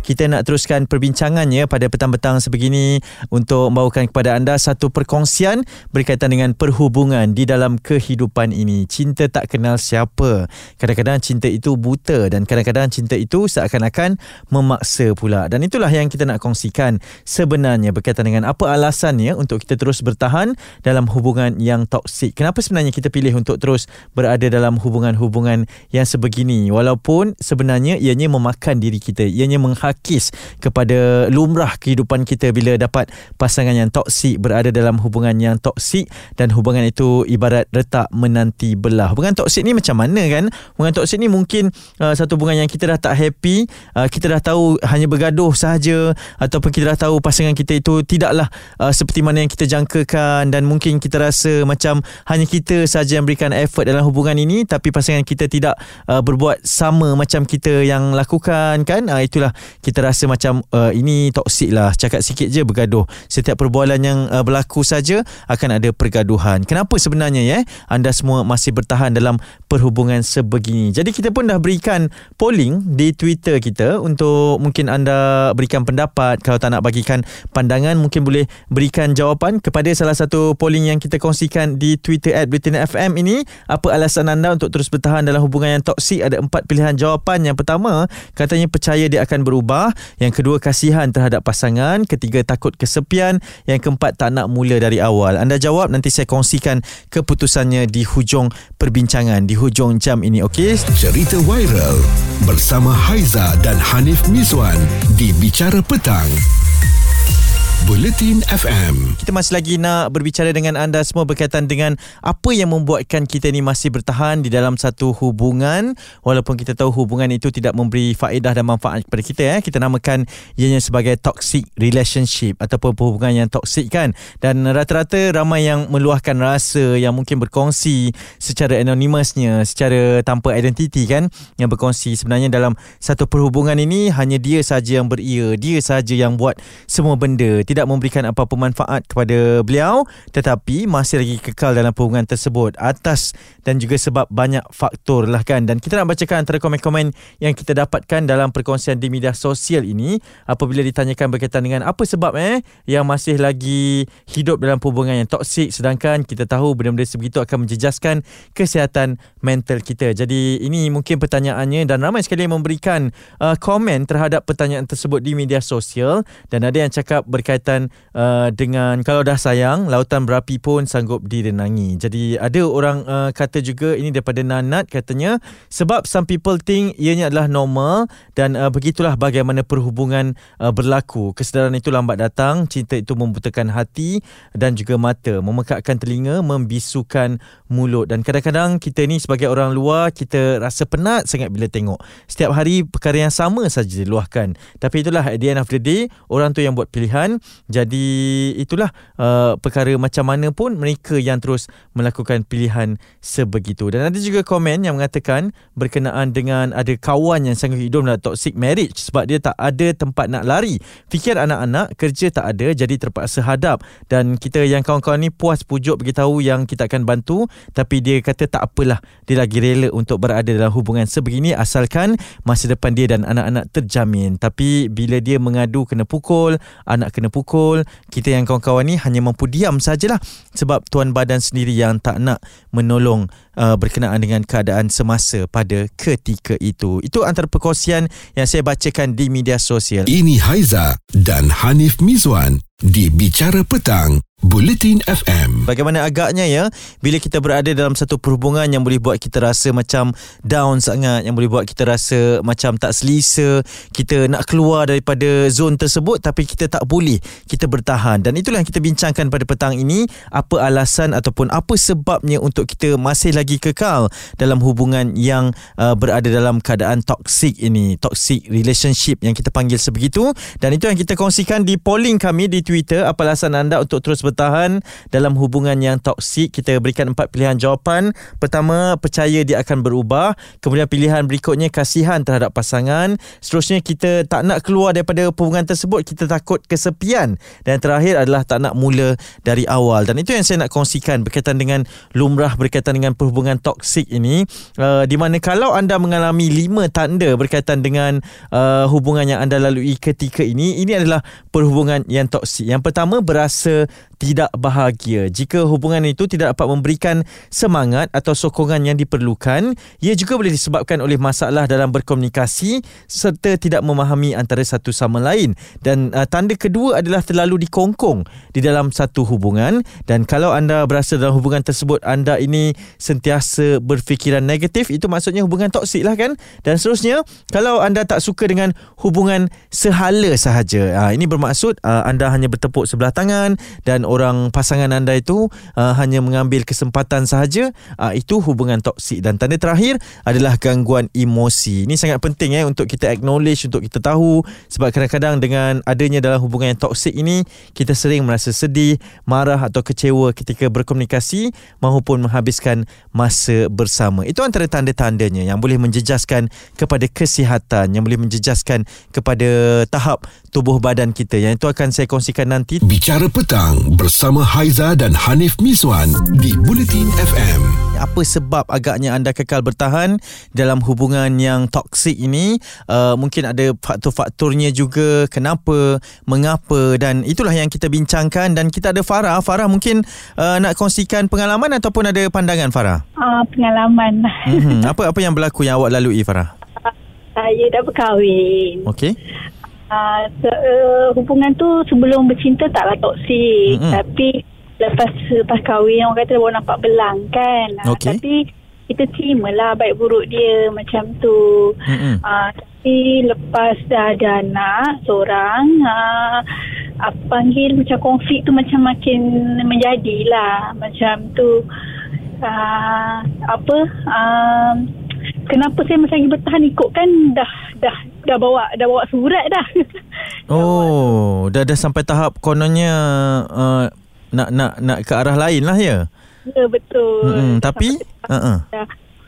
kita nak teruskan perbincangannya pada petang-petang sebegini untuk membawakan kepada anda satu perkongsian berkaitan dengan perhubungan di dalam kehidupan ini. Cinta tak kenal siapa. Kadang-kadang cinta itu buta dan kadang-kadang cinta itu seakan-akan memaksa pula. Dan itulah yang kita nak kongsikan sebenarnya berkaitan dengan apa alasannya untuk kita terus bertahan dalam hubungan yang toksik. Kenapa sebenarnya kita pilih untuk terus berada dalam hubungan-hubungan yang sebegini walaupun sebenarnya ianya memakan diri kita, ianya menghak menangkis kepada lumrah kehidupan kita bila dapat pasangan yang toksik berada dalam hubungan yang toksik dan hubungan itu ibarat retak menanti belah. Hubungan toksik ni macam mana kan? Hubungan toksik ni mungkin uh, satu hubungan yang kita dah tak happy, uh, kita dah tahu hanya bergaduh sahaja ataupun kita dah tahu pasangan kita itu tidaklah uh, seperti mana yang kita jangkakan dan mungkin kita rasa macam hanya kita saja yang berikan effort dalam hubungan ini tapi pasangan kita tidak uh, berbuat sama macam kita yang lakukan kan? Uh, itulah kita rasa macam uh, ini toksik lah. Cakap sikit je bergaduh. Setiap perbualan yang uh, berlaku saja akan ada pergaduhan. Kenapa sebenarnya ya? Anda semua masih bertahan dalam perhubungan sebegini. Jadi kita pun dah berikan polling di Twitter kita untuk mungkin anda berikan pendapat. Kalau tak nak bagikan pandangan mungkin boleh berikan jawapan kepada salah satu polling yang kita kongsikan di Twitter at Britain FM ini. Apa alasan anda untuk terus bertahan dalam hubungan yang toksik ada empat pilihan jawapan. Yang pertama katanya percaya dia akan berubah berubah, yang kedua kasihan terhadap pasangan, ketiga takut kesepian, yang keempat tak nak mula dari awal. Anda jawab nanti saya kongsikan keputusannya di hujung perbincangan di hujung jam ini okey. Cerita viral bersama Haiza dan Hanif Miswan di Bicara Petang. Bulletin FM. Kita masih lagi nak berbicara dengan anda semua berkaitan dengan apa yang membuatkan kita ni masih bertahan di dalam satu hubungan walaupun kita tahu hubungan itu tidak memberi faedah dan manfaat kepada kita eh. Kita namakan ianya sebagai toxic relationship ataupun hubungan yang toksik kan. Dan rata-rata ramai yang meluahkan rasa yang mungkin berkongsi secara anonymousnya, secara tanpa identiti kan yang berkongsi sebenarnya dalam satu perhubungan ini hanya dia saja yang beria, dia saja yang buat semua benda tidak memberikan apa-apa manfaat kepada beliau tetapi masih lagi kekal dalam hubungan tersebut atas dan juga sebab banyak faktor lah kan. Dan kita nak bacakan antara komen-komen yang kita dapatkan dalam perkongsian di media sosial ini. Apabila ditanyakan berkaitan dengan apa sebab eh yang masih lagi hidup dalam hubungan yang toksik sedangkan kita tahu benda-benda sebegitu akan menjejaskan kesihatan mental kita. Jadi ini mungkin pertanyaannya dan ramai sekali yang memberikan uh, komen terhadap pertanyaan tersebut di media sosial. Dan ada yang cakap berkaitan berkaitan uh, dengan kalau dah sayang lautan berapi pun sanggup direnangi. Jadi ada orang uh, kata juga ini daripada Nanat katanya sebab some people think ianya adalah normal dan uh, begitulah bagaimana perhubungan uh, berlaku. Kesedaran itu lambat datang, cinta itu membutakan hati dan juga mata, memekakkan telinga, membisukan mulut dan kadang-kadang kita ni sebagai orang luar kita rasa penat sangat bila tengok setiap hari perkara yang sama saja diluahkan. Tapi itulah at the end of the day orang tu yang buat pilihan jadi itulah uh, perkara macam mana pun mereka yang terus melakukan pilihan sebegitu. Dan ada juga komen yang mengatakan berkenaan dengan ada kawan yang sangat hidup dalam toxic marriage sebab dia tak ada tempat nak lari. Fikir anak-anak kerja tak ada jadi terpaksa hadap dan kita yang kawan-kawan ni puas pujuk beritahu yang kita akan bantu tapi dia kata tak apalah dia lagi rela untuk berada dalam hubungan sebegini asalkan masa depan dia dan anak-anak terjamin. Tapi bila dia mengadu kena pukul, anak kena pukul kita yang kawan-kawan ni hanya mampu diam sajalah sebab tuan badan sendiri yang tak nak menolong uh, berkenaan dengan keadaan semasa pada ketika itu. Itu antara perkongsian yang saya bacakan di media sosial. Ini Haiza dan Hanif Mizwan di Bicara Petang Bulletin FM. Bagaimana agaknya ya bila kita berada dalam satu perhubungan yang boleh buat kita rasa macam down sangat, yang boleh buat kita rasa macam tak selesa, kita nak keluar daripada zon tersebut tapi kita tak boleh, kita bertahan. Dan itulah yang kita bincangkan pada petang ini, apa alasan ataupun apa sebabnya untuk kita masih lagi kekal dalam hubungan yang uh, berada dalam keadaan toxic ini, toxic relationship yang kita panggil sebegitu. Dan itu yang kita kongsikan di polling kami di Twitter, apa alasan anda untuk terus bertahan bertahan dalam hubungan yang toksik kita berikan empat pilihan jawapan. Pertama percaya dia akan berubah. Kemudian pilihan berikutnya kasihan terhadap pasangan. Seterusnya kita tak nak keluar daripada hubungan tersebut. Kita takut kesepian. Dan terakhir adalah tak nak mula dari awal. Dan itu yang saya nak kongsikan berkaitan dengan lumrah berkaitan dengan perhubungan toksik ini. Uh, di mana kalau anda mengalami lima tanda berkaitan dengan uh, hubungan yang anda lalui ketika ini ini adalah perhubungan yang toksik. Yang pertama berasa tidak bahagia. Jika hubungan itu tidak dapat memberikan semangat atau sokongan yang diperlukan, ia juga boleh disebabkan oleh masalah dalam berkomunikasi serta tidak memahami antara satu sama lain. Dan uh, tanda kedua adalah terlalu dikongkong di dalam satu hubungan dan kalau anda berasa dalam hubungan tersebut anda ini sentiasa berfikiran negatif, itu maksudnya hubungan toksik lah kan? Dan seterusnya, kalau anda tak suka dengan hubungan sehala sahaja, uh, ini bermaksud uh, anda hanya bertepuk sebelah tangan dan orang pasangan anda itu uh, hanya mengambil kesempatan sahaja uh, itu hubungan toksik. Dan tanda terakhir adalah gangguan emosi. Ini sangat penting eh untuk kita acknowledge untuk kita tahu. Sebab kadang-kadang dengan adanya dalam hubungan yang toksik ini kita sering merasa sedih marah atau kecewa ketika berkomunikasi maupun menghabiskan masa bersama. Itu antara tanda-tandanya yang boleh menjejaskan kepada kesihatan yang boleh menjejaskan kepada tahap tubuh badan kita. Yang itu akan saya kongsikan nanti. Bicara petang bersama Haiza dan Hanif Miswan di Bulletin FM. apa sebab agaknya anda kekal bertahan dalam hubungan yang toksik ini? Uh, mungkin ada faktor-faktornya juga. Kenapa mengapa? Dan itulah yang kita bincangkan. Dan kita ada Farah. Farah mungkin uh, nak kongsikan pengalaman ataupun ada pandangan Farah? Uh, pengalaman. hmm, apa apa yang berlaku yang awak lalui Farah? Saya dah berkahwin. okey Uh, uh, hubungan tu sebelum bercinta taklah toksik. Mm-mm. Tapi lepas lepas kahwin orang kata baru nampak belang kan. Ah, Okey. Tapi kita terimalah baik buruk dia macam tu. Mm-mm. Uh, tapi lepas dah ada anak seorang uh, apa panggil macam konflik tu macam makin menjadilah macam tu uh, apa uh, kenapa saya masih lagi bertahan ikut kan dah dah dah bawa dah bawa surat dah oh dah dah sampai tahap kononnya uh, nak nak nak ke arah lain lah ya ya betul Mm-mm. tapi uh-uh.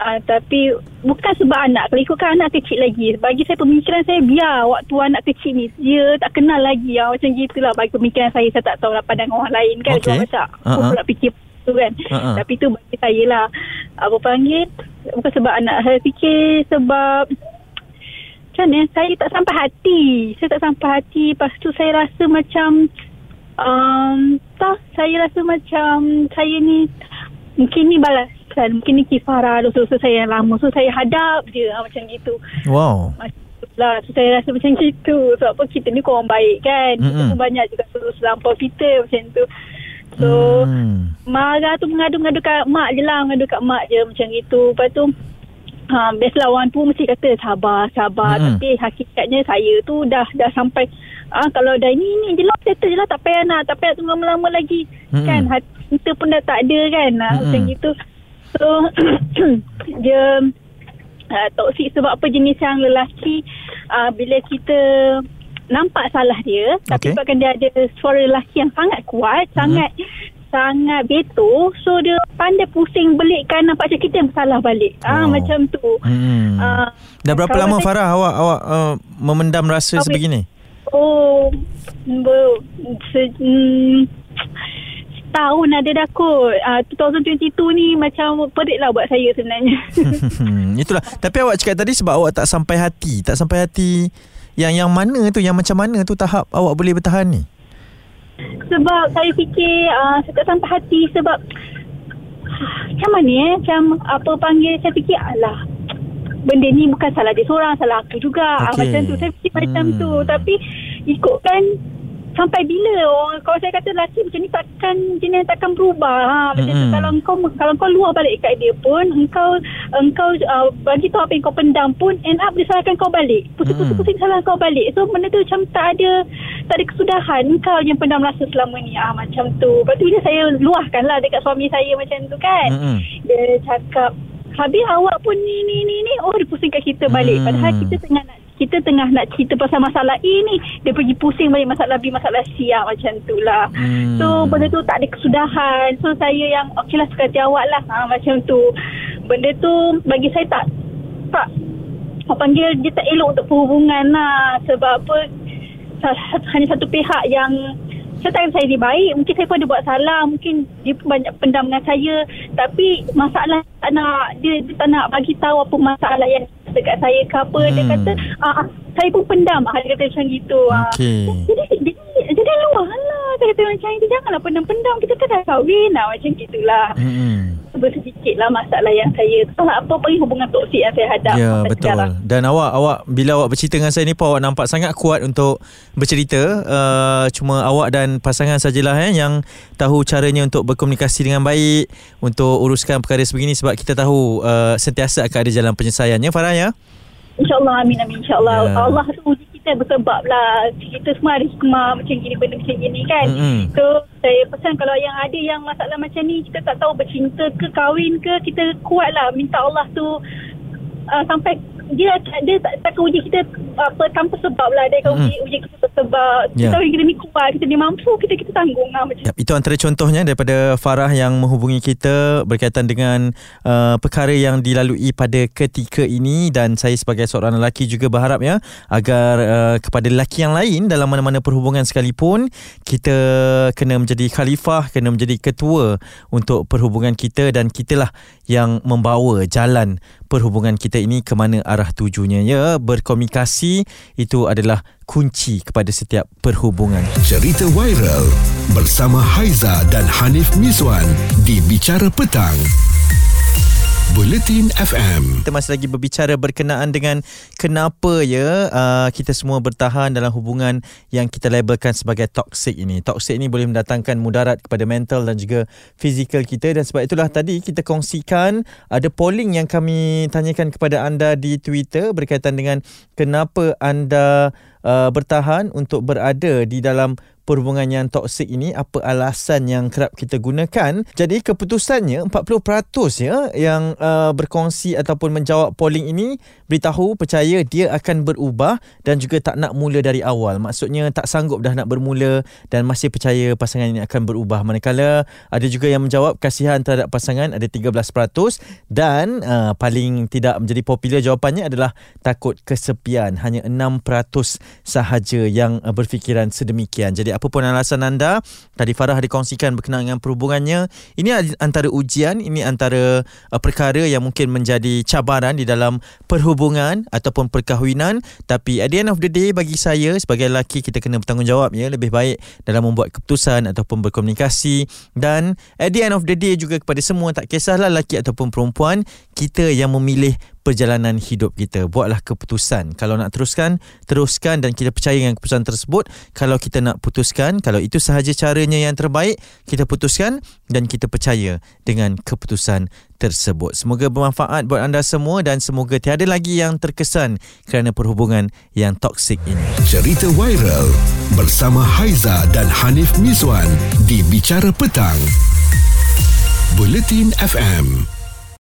Uh, tapi bukan sebab anak Kalau ikutkan anak kecil lagi Bagi saya pemikiran saya Biar waktu anak kecil ni Dia tak kenal lagi ya, Macam gitulah Bagi pemikiran saya Saya tak tahu lah pandangan orang lain kan Okey. Orang macam Aku Uh-uh. pula fikir tu kan Uh-uh. Tapi tu bagi saya lah Apa panggil Bukan sebab anak Saya fikir sebab Macam mana Saya tak sampai hati. Saya tak sampai hati. Lepas tu saya rasa macam um, Tak Saya rasa macam Saya ni Mungkin ni balasan. Mungkin ni kifarah Dosa-dosa saya yang lama. So saya hadap je. Ah, Macam gitu. Wow. Lah So saya rasa macam gitu. Sebab apa kita ni korang baik kan? Kita Mm-mm. pun banyak juga Dosa lampau kita Macam tu. So hmm. Marah tu mengadu-ngadu kat mak je lah. Mengadu kat mak je Macam gitu. Lepas tu ha, Biasalah orang tu mesti kata Sabar Sabar Mm-mm. Tapi hakikatnya saya tu Dah dah sampai ah Kalau dah ini Ini je lah Settle je lah Tak payah nak Tak payah tunggu lama-lama lagi Mm-mm. Kan hati kita pun dah tak ada kan ah, Mm-mm. Macam gitu So Dia uh, Toksik sebab apa jenis yang lelaki uh, Bila kita Nampak salah dia Okey. Tapi sebabkan dia ada Suara lelaki yang sangat kuat Sangat Sangat betul So dia pandai pusing belikkan Nampak macam kita yang salah balik Oh. ah Macam tu Hmm. Ah, Dah berapa lama saya- Farah awak awak uh, memendam rasa Awak- sebegini? Oh ber, se, mm, Setahun ada dah kot uh, 2022 ni Macam perit lah buat saya sebenarnya itulah. Tapi awak cakap tadi sebab awak tak sampai hati, tak sampai hati yang yang mana tu, yang macam mana tu tahap awak boleh bertahan ni? Sebab saya fikir uh, Saya tak sampai hati Sebab Macam mana eh Macam apa panggil Saya fikir Alah Benda ni bukan salah dia seorang Salah aku juga Okey. okay. Macam tu Saya fikir hmm. macam tu Tapi Ikutkan Sampai bila orang Kalau saya kata lelaki macam ni Takkan Jenis takkan berubah. Ha, Macam tu. Mm-mm. Kalau kau Kalau kau luar balik kat dia pun Engkau Engkau uh, Bagi tahu apa yang kau pendam pun End up dia salahkan kau balik. Pusing-pusing salah kau balik. So benda tu macam tak ada Tak ada kesudahan Engkau yang pendam rasa selama ni. Ah, Macam tu. Lepas tu bila saya luahkan lah Dekat suami saya macam tu kan. Mm-mm. Dia cakap Habis awak pun ni ni ni ni. Oh dia pusingkan kita balik. Hmm. Padahal kita tengah nak kita tengah nak cerita pasal masalah A ni dia pergi pusing balik masalah B masalah C lah macam tu lah. Hmm. so benda tu tak ada kesudahan. So saya yang okey lah suka hati awak lah ha, macam tu. Benda tu bagi saya tak tak orang panggil dia tak elok untuk perhubungan lah. Sebab apa hanya satu pihak yang saya tak saya dia baik mungkin saya pun ada buat salah mungkin dia pun banyak pendam dengan saya. Tapi masalah tak nak dia, dia tak nak bagi tahu apa masalah yang dekat saya ke apa dia Hmm. kata ah, ah, saya pun pendam ah, dia kata macam gitu ah. Okey. jadi jadi jadi luar lah dia kata macam itu janganlah pendam-pendam kita kan dah kahwin lah macam gitulah Hmm. Bersedikit lah masalah yang saya tak apa pun hubungan toksik yang saya hadap Ya betul. sekarang. Dan awak awak bila awak bercerita dengan saya ni pun awak nampak sangat kuat untuk bercerita. Uh, Cuma awak dan pasangan sajalah eh, yang tahu caranya untuk berkomunikasi dengan baik Untuk uruskan perkara sebegini sebab kita tahu uh, sentiasa akan ada jalan penyelesaiannya. Farah ya? InsyaAllah amin amin insyaAllah. Ya. Allah tu uji kita bersebab lah Kita semua ada hikmah macam gini benda macam gini kan Mm-mm. So saya pesan kalau yang ada yang masalah macam ni Kita tak tahu bercinta ke kahwin ke Kita kuat lah minta Allah tu uh, Sampai dia dia tak, tak akan uji kita apa tanpa sebab lah. Dia akan Mm-mm. uji uji kita bersebab Ya. kita tahu kita ni kuat kita ni mampu kita kita tanggung lah macam itu antara contohnya daripada Farah yang menghubungi kita berkaitan dengan uh, perkara yang dilalui pada ketika ini. Dan saya sebagai seorang lelaki juga berharap ya agar uh, kepada lelaki yang lain dalam mana-mana perhubungan sekalipun kita kena menjadi khalifah, kena menjadi ketua untuk perhubungan kita. Dan kitalah yang membawa jalan perhubungan kita ini ke mana arah tujunya ya berkomunikasi itu adalah kunci kepada setiap perhubungan Cerita viral bersama Haiza dan Hanif Miswan di Bicara Petang. Buletin FM. kita masih lagi berbicara berkenaan dengan kenapa ya uh, kita semua bertahan dalam hubungan yang kita labelkan sebagai toxic ini. Toxic ini boleh mendatangkan mudarat kepada mental dan juga fizikal kita dan sebab itulah tadi kita kongsikan ada polling yang kami tanyakan kepada anda di Twitter berkaitan dengan kenapa anda uh, bertahan untuk berada di dalam perhubungan yang toksik ini apa alasan yang kerap kita gunakan? Jadi keputusannya 40% ya yang uh, berkongsi ataupun menjawab polling ini beritahu percaya dia akan berubah dan juga tak nak mula dari awal. Maksudnya tak sanggup dah nak bermula dan masih percaya pasangan ini akan berubah. Manakala ada juga yang menjawab kasihan terhadap pasangan ada 13% dan uh, paling tidak menjadi popular jawapannya adalah takut kesepian. Hanya 6% sahaja yang uh, berfikiran sedemikian. Jadi apa pun alasan anda tadi Farah dikongsikan berkenaan dengan perhubungannya. Ini antara ujian ini antara uh, perkara yang mungkin menjadi cabaran di dalam perhubungan ataupun perkahwinan. Tapi at the end of the day bagi saya sebagai lelaki kita kena bertanggungjawab ya. Lebih baik dalam membuat keputusan ataupun berkomunikasi. Dan at the end of the day juga kepada semua tak kisahlah lelaki ataupun perempuan kita yang memilih perjalanan hidup kita. Buatlah keputusan. Kalau nak teruskan teruskan dan kita percaya dengan keputusan tersebut. Kalau kita nak putuskan kalau itu sahaja caranya yang terbaik kita putuskan dan kita percaya dengan keputusan tersebut. Semoga bermanfaat buat anda semua dan semoga tiada lagi yang terkesan kerana perhubungan yang toksik ini. Cerita viral bersama Haiza dan Hanif Miswan di Bicara Petang. Buletin FM.